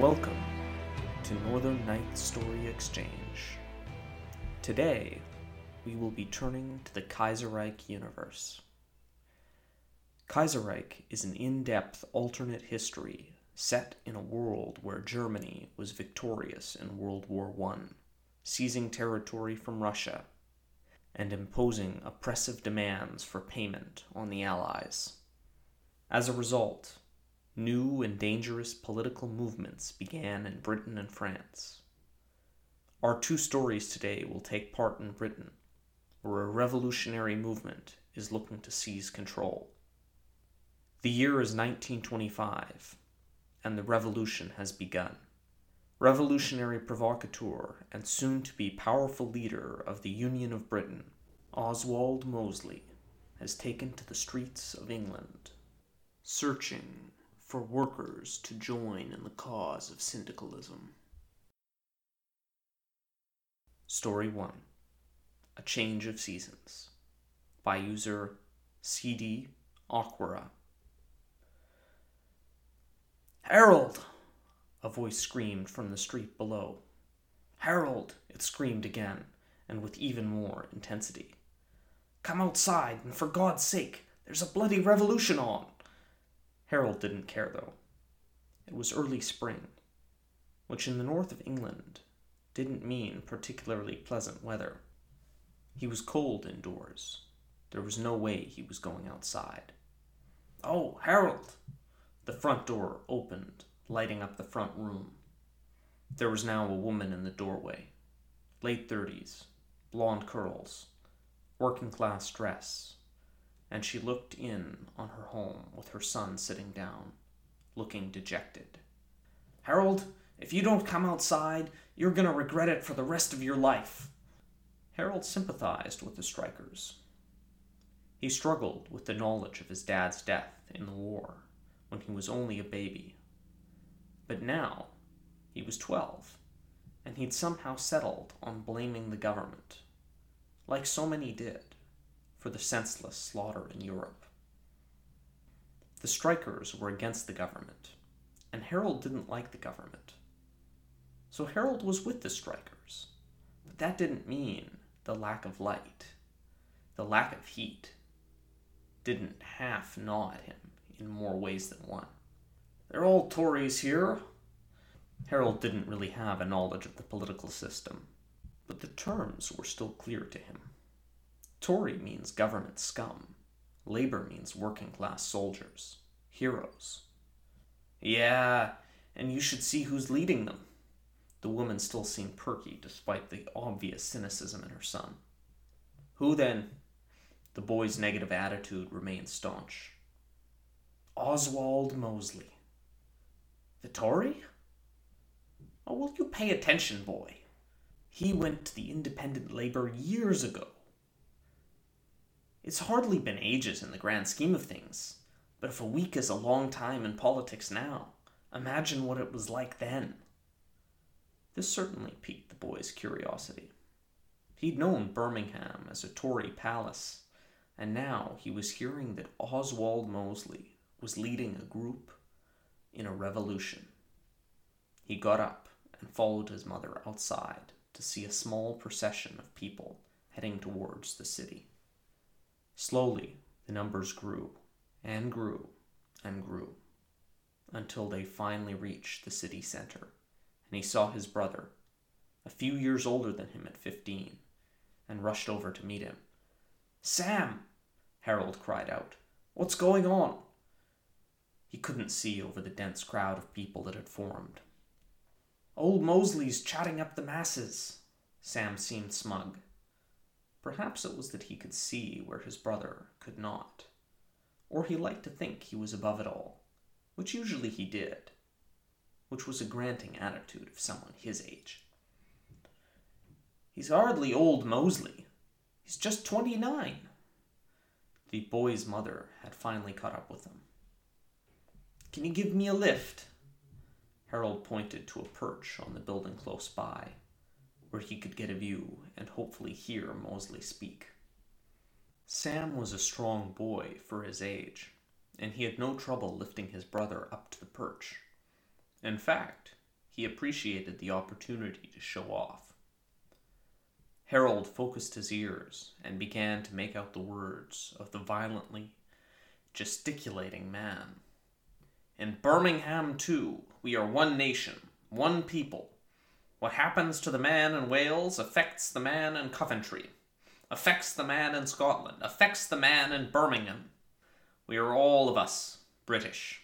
Welcome to Northern Night Story Exchange. Today, we will be turning to the Kaiserreich universe. Kaiserreich is an in depth alternate history set in a world where Germany was victorious in World War I, seizing territory from Russia and imposing oppressive demands for payment on the Allies. As a result, new and dangerous political movements began in Britain and France. Our two stories today will take part in Britain, where a revolutionary movement is looking to seize control. The year is 1925, and the revolution has begun. Revolutionary provocateur and soon to be powerful leader of the Union of Britain, Oswald Mosley, has taken to the streets of England, searching for workers to join in the cause of syndicalism. Story 1 A Change of Seasons by user CD Aquara. Harold! A voice screamed from the street below. Harold! It screamed again, and with even more intensity. Come outside, and for God's sake, there's a bloody revolution on! Harold didn't care, though. It was early spring, which in the north of England didn't mean particularly pleasant weather. He was cold indoors. There was no way he was going outside. Oh, Harold! The front door opened, lighting up the front room. There was now a woman in the doorway. Late thirties, blonde curls, working class dress, and she looked in on her home with her son sitting down, looking dejected. Harold, if you don't come outside, you're going to regret it for the rest of your life. Harold sympathized with the strikers. He struggled with the knowledge of his dad's death in the war when he was only a baby. But now he was 12, and he'd somehow settled on blaming the government, like so many did for the senseless slaughter in Europe. The strikers were against the government, and Harold didn't like the government. So Harold was with the strikers, but that didn't mean the lack of light, the lack of heat, didn't half gnaw at him in more ways than one. They're all Tories here. Harold didn't really have a knowledge of the political system, but the terms were still clear to him. Tory means government scum. Labor means working class soldiers, heroes. Yeah, and you should see who's leading them. The woman still seemed perky despite the obvious cynicism in her son. Who then? The boy's negative attitude remained staunch. Oswald Mosley. The Tory? Oh, will you pay attention, boy? He went to the Independent Labor years ago. It's hardly been ages in the grand scheme of things, but if a week is a long time in politics now, imagine what it was like then. This certainly piqued the boy's curiosity. He'd known Birmingham as a Tory palace, and now he was hearing that Oswald Mosley was leading a group in a revolution. He got up and followed his mother outside to see a small procession of people heading towards the city. Slowly, the numbers grew and grew and grew until they finally reached the city center, and he saw his brother, a few years older than him at 15, and rushed over to meet him. Sam! Harold cried out. What's going on? He couldn't see over the dense crowd of people that had formed. Old Mosley's chatting up the masses. Sam seemed smug. Perhaps it was that he could see where his brother could not, or he liked to think he was above it all, which usually he did, which was a granting attitude of someone his age. He's hardly old Mosley. He's just twenty nine. The boy's mother had finally caught up with him. Can you give me a lift? Harold pointed to a perch on the building close by where he could get a view and hopefully hear Mosley speak. Sam was a strong boy for his age, and he had no trouble lifting his brother up to the perch. In fact, He appreciated the opportunity to show off. Harold focused his ears and began to make out the words of the violently gesticulating man. In Birmingham, too, we are one nation, one people. What happens to the man in Wales affects the man in Coventry, affects the man in Scotland, affects the man in Birmingham. We are all of us British.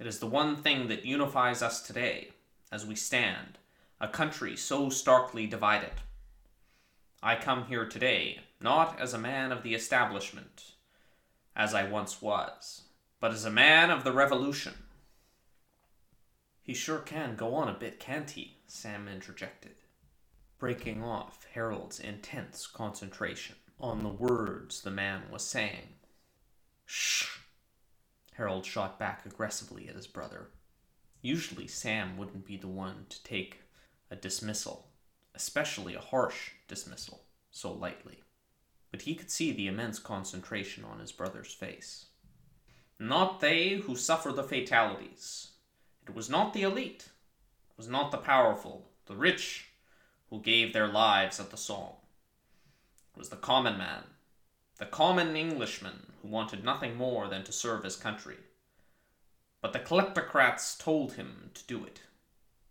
It is the one thing that unifies us today, as we stand, a country so starkly divided. I come here today, not as a man of the establishment, as I once was, but as a man of the revolution. He sure can go on a bit, can't he? Sam interjected, breaking off Harold's intense concentration on the words the man was saying. Shh! Harold shot back aggressively at his brother. Usually, Sam wouldn't be the one to take a dismissal, especially a harsh dismissal, so lightly. But he could see the immense concentration on his brother's face. Not they who suffer the fatalities. It was not the elite. Was not the powerful, the rich, who gave their lives at the Somme. It was the common man, the common Englishman who wanted nothing more than to serve his country. But the kleptocrats told him to do it.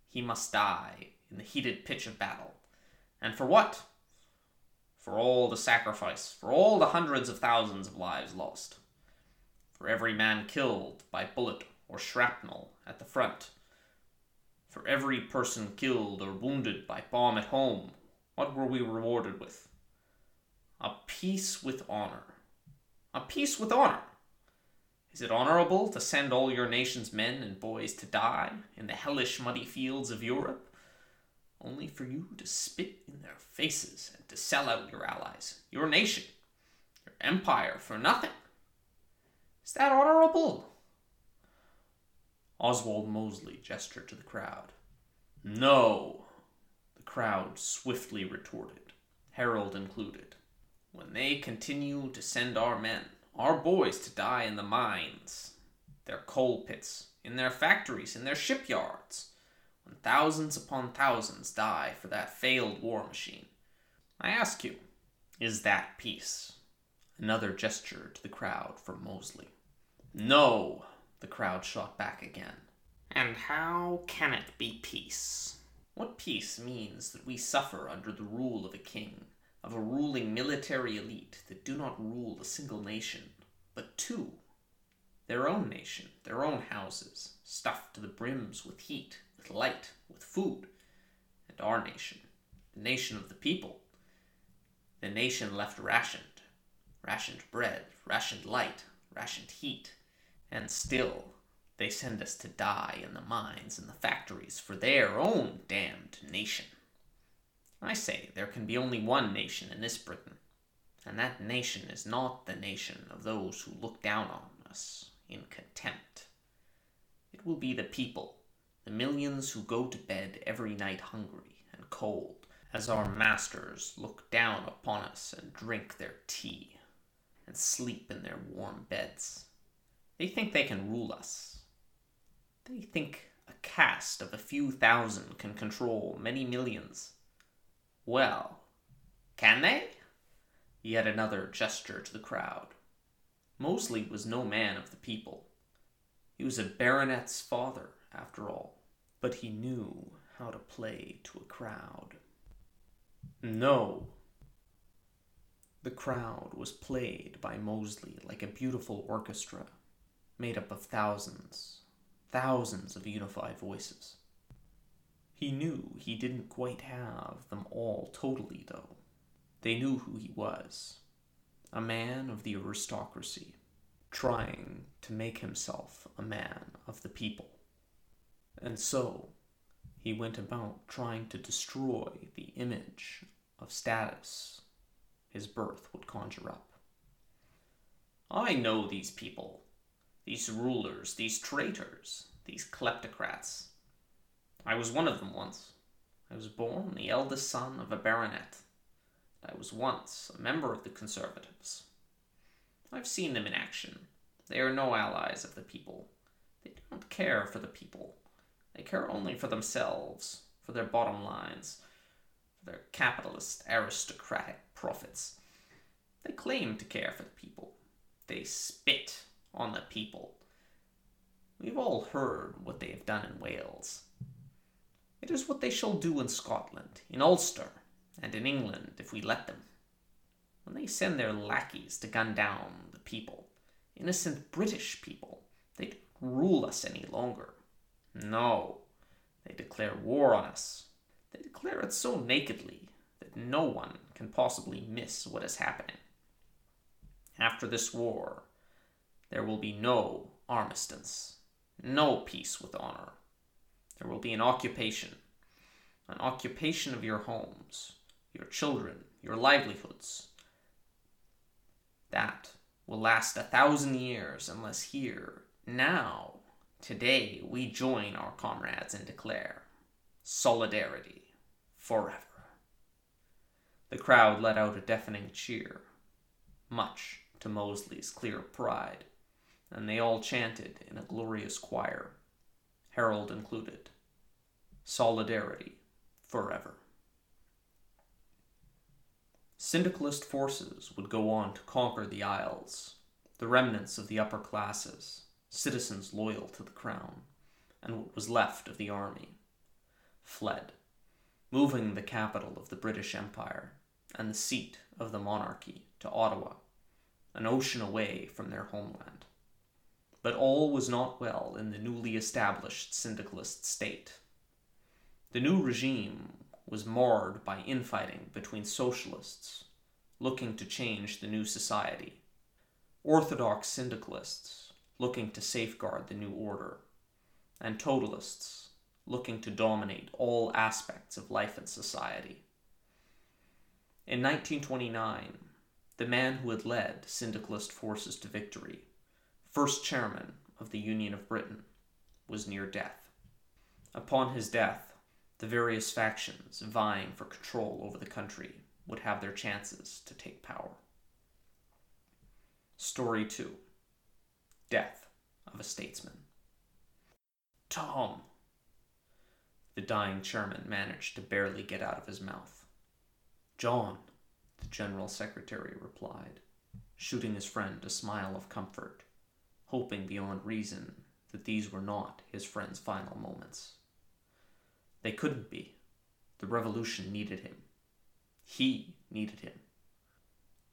He must die in the heated pitch of battle. And for what? For all the sacrifice, for all the hundreds of thousands of lives lost for every man killed by bullet or shrapnel at the front, for every person killed or wounded by bomb at home, what were we rewarded with? A peace with honor. A peace with honor. Is it honorable to send all your nation's men and boys to die in the hellish muddy fields of Europe, only for you to spit in their faces and to sell out your allies, your nation, your empire for nothing? Is that honorable? Oswald Mosley gestured to the crowd. No, the crowd swiftly retorted, Harold included. When they continue to send our men, our boys, to die in the mines, their coal pits, in their factories, in their shipyards, when thousands upon thousands die for that failed war machine, I ask you, is that peace? Another gesture to the crowd from Mosley. No, the crowd shot back again. And how can it be peace? What peace means that we suffer under the rule of a king, of a ruling military elite that do not rule a single nation, but two their own nation, their own houses, stuffed to the brims with heat, with light, with food, and our nation, the nation of the people, the nation left rationed, rationed bread, rationed light, rationed heat, and still, they send us to die in the mines and the factories for their own damned nation. I say there can be only one nation in this Britain, and that nation is not the nation of those who look down on us in contempt. It will be the people, the millions who go to bed every night hungry and cold, as our masters look down upon us and drink their tea, and sleep in their warm beds. They think they can rule us. They think a caste of a few thousand can control many millions. Well, can they? Yet another gesture to the crowd. Mosley was no man of the people. He was a baronet's father, after all, but he knew how to play to a crowd. No. The crowd was played by Mosley like a beautiful orchestra made up of thousands, thousands of unified voices. He knew he didn't quite have them all totally, though. They knew who he was a man of the aristocracy, trying to make himself a man of the people. And so, he went about trying to destroy the image of status his birth would conjure up. I know these people, these rulers, these traitors, these kleptocrats. I was one of them once. I was born the eldest son of a baronet. I was once a member of the Conservatives. I've seen them in action. They are no allies of the people. They don't care for the people. They care only for themselves, for their bottom lines, for their capitalist aristocratic profits. They claim to care for the people. On the people. We've all heard what they have done in Wales. It is what they shall do in Scotland, in Ulster, and in England if we let them. When they send their lackeys to gun down the people, innocent British people, they don't rule us any longer. No, they declare war on us. They declare it so nakedly that no one can possibly miss what is happening. After this war, there will be no armistice, no peace with honor. There will be an occupation, an occupation of your homes, your children, your livelihoods. That will last a thousand years unless here, now, today, we join our comrades and declare solidarity forever. The crowd let out a deafening cheer, much to Mosley's clear pride, and they all chanted in a glorious choir, Harold included Solidarity forever. Syndicalist forces would go on to conquer the Isles, the remnants of the upper classes, citizens loyal to the crown, and what was left of the army, fled, moving the capital of the British Empire and the seat of the monarchy to Ottawa, an ocean away from their homeland. But all was not well in the newly established syndicalist state. The new regime was marred by infighting between socialists looking to change the new society, orthodox syndicalists looking to safeguard the new order, and totalists looking to dominate all aspects of life and society. In 1929, the man who had led syndicalist forces to victory, first chairman of the Union of Britain, was near death. Upon his death, the various factions vying for control over the country would have their chances to take power. Story 2 Death of a Statesman. Tom! The dying chairman managed to barely get out of his mouth. John, the general secretary replied, shooting his friend a smile of comfort, hoping beyond reason that these were not his friend's final moments. They couldn't be. The revolution needed him. He needed him.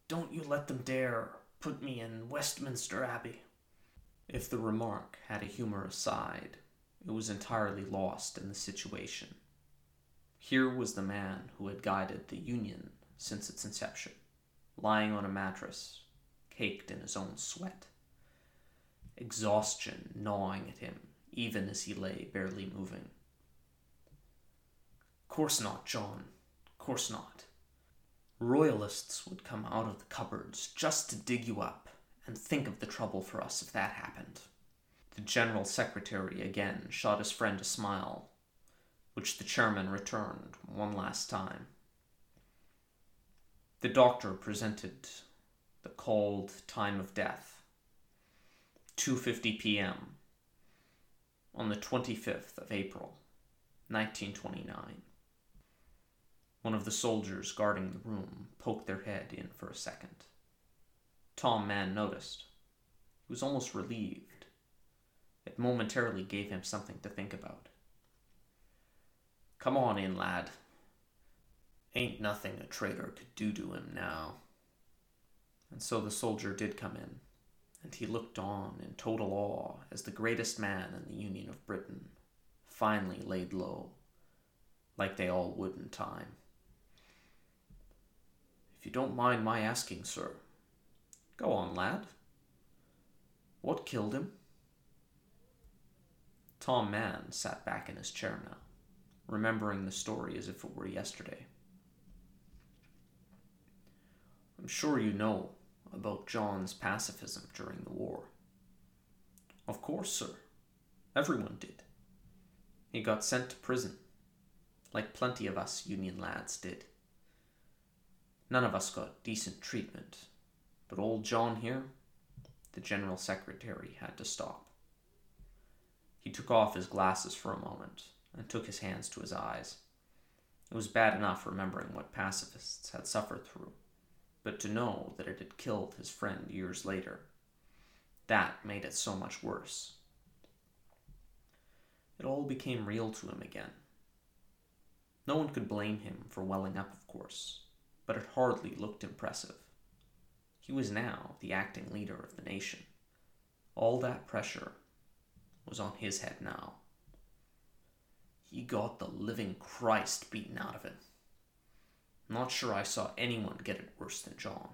Don't you let them dare put me in Westminster Abbey. If the remark had a humorous side, it was entirely lost in the situation. Here was the man who had guided the Union since its inception, lying on a mattress, caked in his own sweat. Exhaustion gnawing at him, even as he lay barely moving. Course not, John. Course not. Royalists would come out of the cupboards just to dig you up and think of the trouble for us if that happened. The General Secretary again shot his friend a smile, which the chairman returned one last time. The doctor presented the called time of death 2:50 p.m. on the 25th of April 1929. One of the soldiers guarding the room poked their head in for a second. Tom Mann noticed. He was almost relieved. It momentarily gave him something to think about. Come on in, lad. Ain't nothing a traitor could do to him now. And so the soldier did come in, and he looked on in total awe as the greatest man in the Union of Britain finally laid low, like they all would in time. If you don't mind my asking, sir. Go on, lad. What killed him? Tom Mann sat back in his chair now, remembering the story as if it were yesterday. I'm sure you know about John's pacifism during the war. Of course, sir. Everyone did. He got sent to prison, like plenty of us Union lads did. None of us got decent treatment, but old John here, the General Secretary had to stop. He took off his glasses for a moment and took his hands to his eyes. It was bad enough remembering what pacifists had suffered through, but to know that it had killed his friend years later, that made it so much worse. It all became real to him again. No one could blame him for welling up, of course, but it hardly looked impressive. He was now the acting leader of the nation. All that pressure was on his head now. He got the living Christ beaten out of him. Not sure I saw anyone get it worse than John.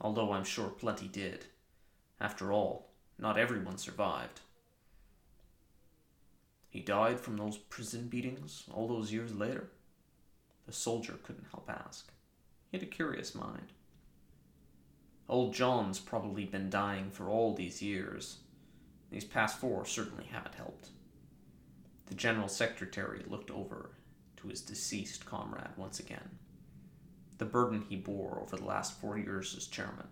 Although I'm sure plenty did. After all, not everyone survived. He died from those prison beatings all those years later? The soldier couldn't help ask. He had a curious mind. Old John's probably been dying for all these years. These past four certainly haven't helped. The General Secretary looked over to his deceased comrade once again. The burden he bore over the last four years as chairman.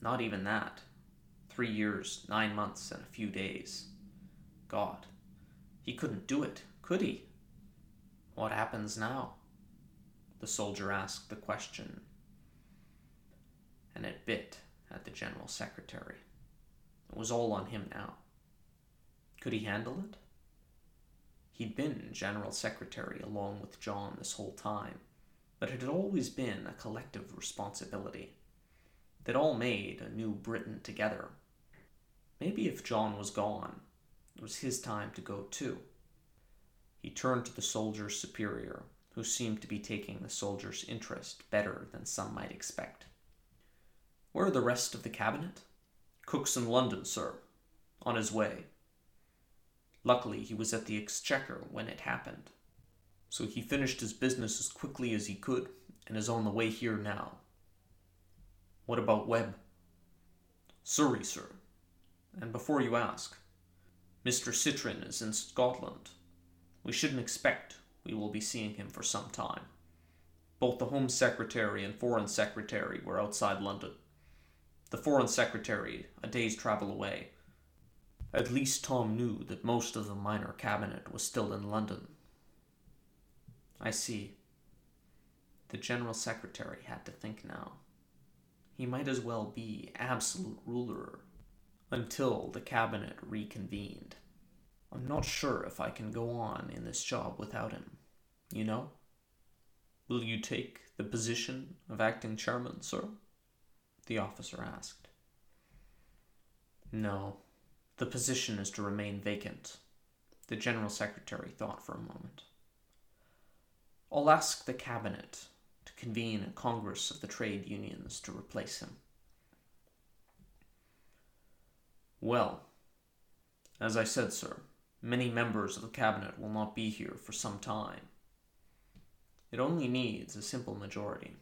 Not even that. Three years, nine months, and a few days. God, he couldn't do it, could he? What happens now? The soldier asked the question, and it bit at the general secretary. It was all on him now. Could he handle it? He'd been general secretary along with John this whole time, but it had always been a collective responsibility. They'd all made a new Britain together. Maybe if John was gone, it was his time to go too. He turned to the soldier's superior, who seemed to be taking the soldier's interest better than some might expect. Where are the rest of the cabinet? Cook's in London, sir. On his way. Luckily, he was at the Exchequer when it happened. So he finished his business as quickly as he could and is on the way here now. What about Webb? Surrey, sir. And before you ask, Mr. Citrine is in Scotland. We shouldn't expect we will be seeing him for some time. Both the Home Secretary and Foreign Secretary were outside London. The Foreign Secretary, a day's travel away. At least Tom knew that most of the minor cabinet was still in London. I see. The General Secretary had to think now. He might as well be absolute ruler until the cabinet reconvened. I'm not sure if I can go on in this job without him. You know? Will you take the position of acting chairman, sir? The officer asked. No, the position is to remain vacant. The General Secretary thought for a moment. I'll ask the Cabinet to convene a Congress of the trade unions to replace him. Well, as I said, sir, many members of the cabinet will not be here for some time. It only needs a simple majority.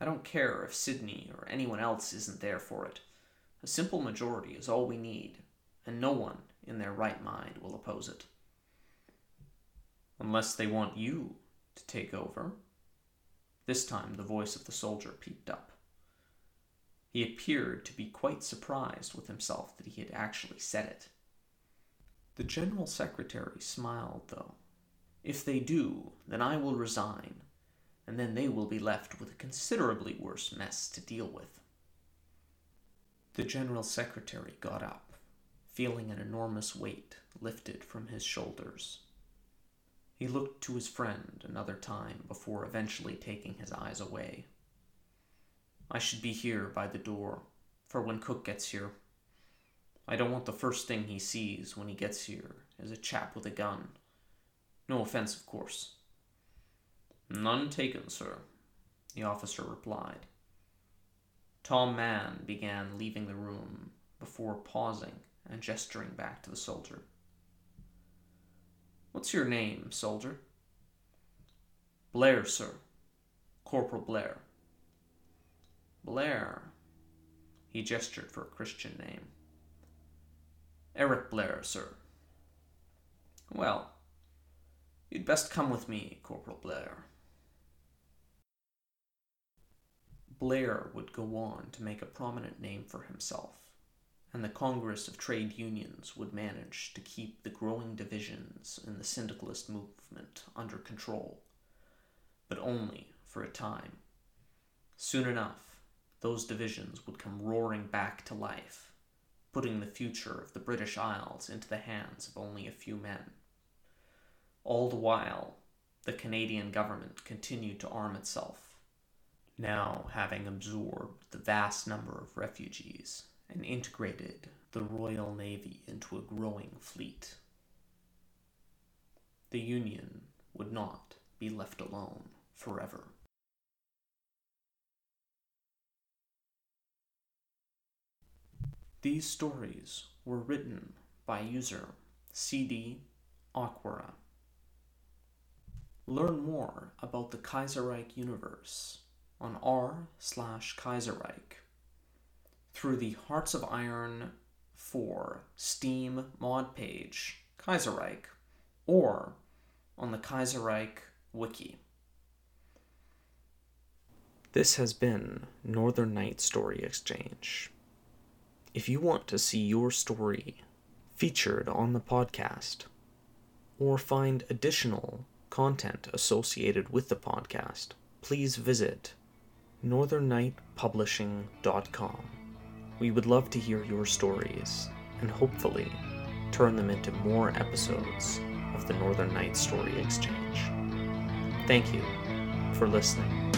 I don't care if Sidney or anyone else isn't there for it. A simple majority is all we need, and no one in their right mind will oppose it. Unless they want you to take over. This time the voice of the soldier peeped up. He appeared to be quite surprised with himself that he had actually said it. The General Secretary smiled, though. If they do, then I will resign, and then they will be left with a considerably worse mess to deal with. The General Secretary got up, feeling an enormous weight lifted from his shoulders. He looked to his friend another time before eventually taking his eyes away. I should be here by the door for when Cook gets here. I don't want the first thing he sees when he gets here is a chap with a gun. No offense, of course. None taken, sir, the officer replied. Tom Mann began leaving the room before pausing and gesturing back to the soldier. What's your name, soldier? Blair, sir. Corporal Blair. Blair. He gestured for a Christian name. Eric Blair, sir. Well, you'd best come with me, Corporal Blair. Blair would go on to make a prominent name for himself and the Congress of Trade Unions would manage to keep the growing divisions in the syndicalist movement under control, but only for a time. Soon enough, those divisions would come roaring back to life, putting the future of the British Isles into the hands of only a few men. All the while, the Canadian government continued to arm itself, now having absorbed the vast number of refugees and integrated the Royal Navy into a growing fleet. The Union would not be left alone forever. These stories were written by user CD Aquara. Learn more about the Kaiserreich universe on r slash Kaiserreich through the Hearts of Iron 4 Steam mod page, Kaiserreich, or on the Kaiserreich wiki. This has been Northern Night Story Exchange. If you want to see your story featured on the podcast, or find additional content associated with the podcast, please visit northernnightpublishing.com. We would love to hear your stories and hopefully turn them into more episodes of the Northern Night Story Exchange. Thank you for listening.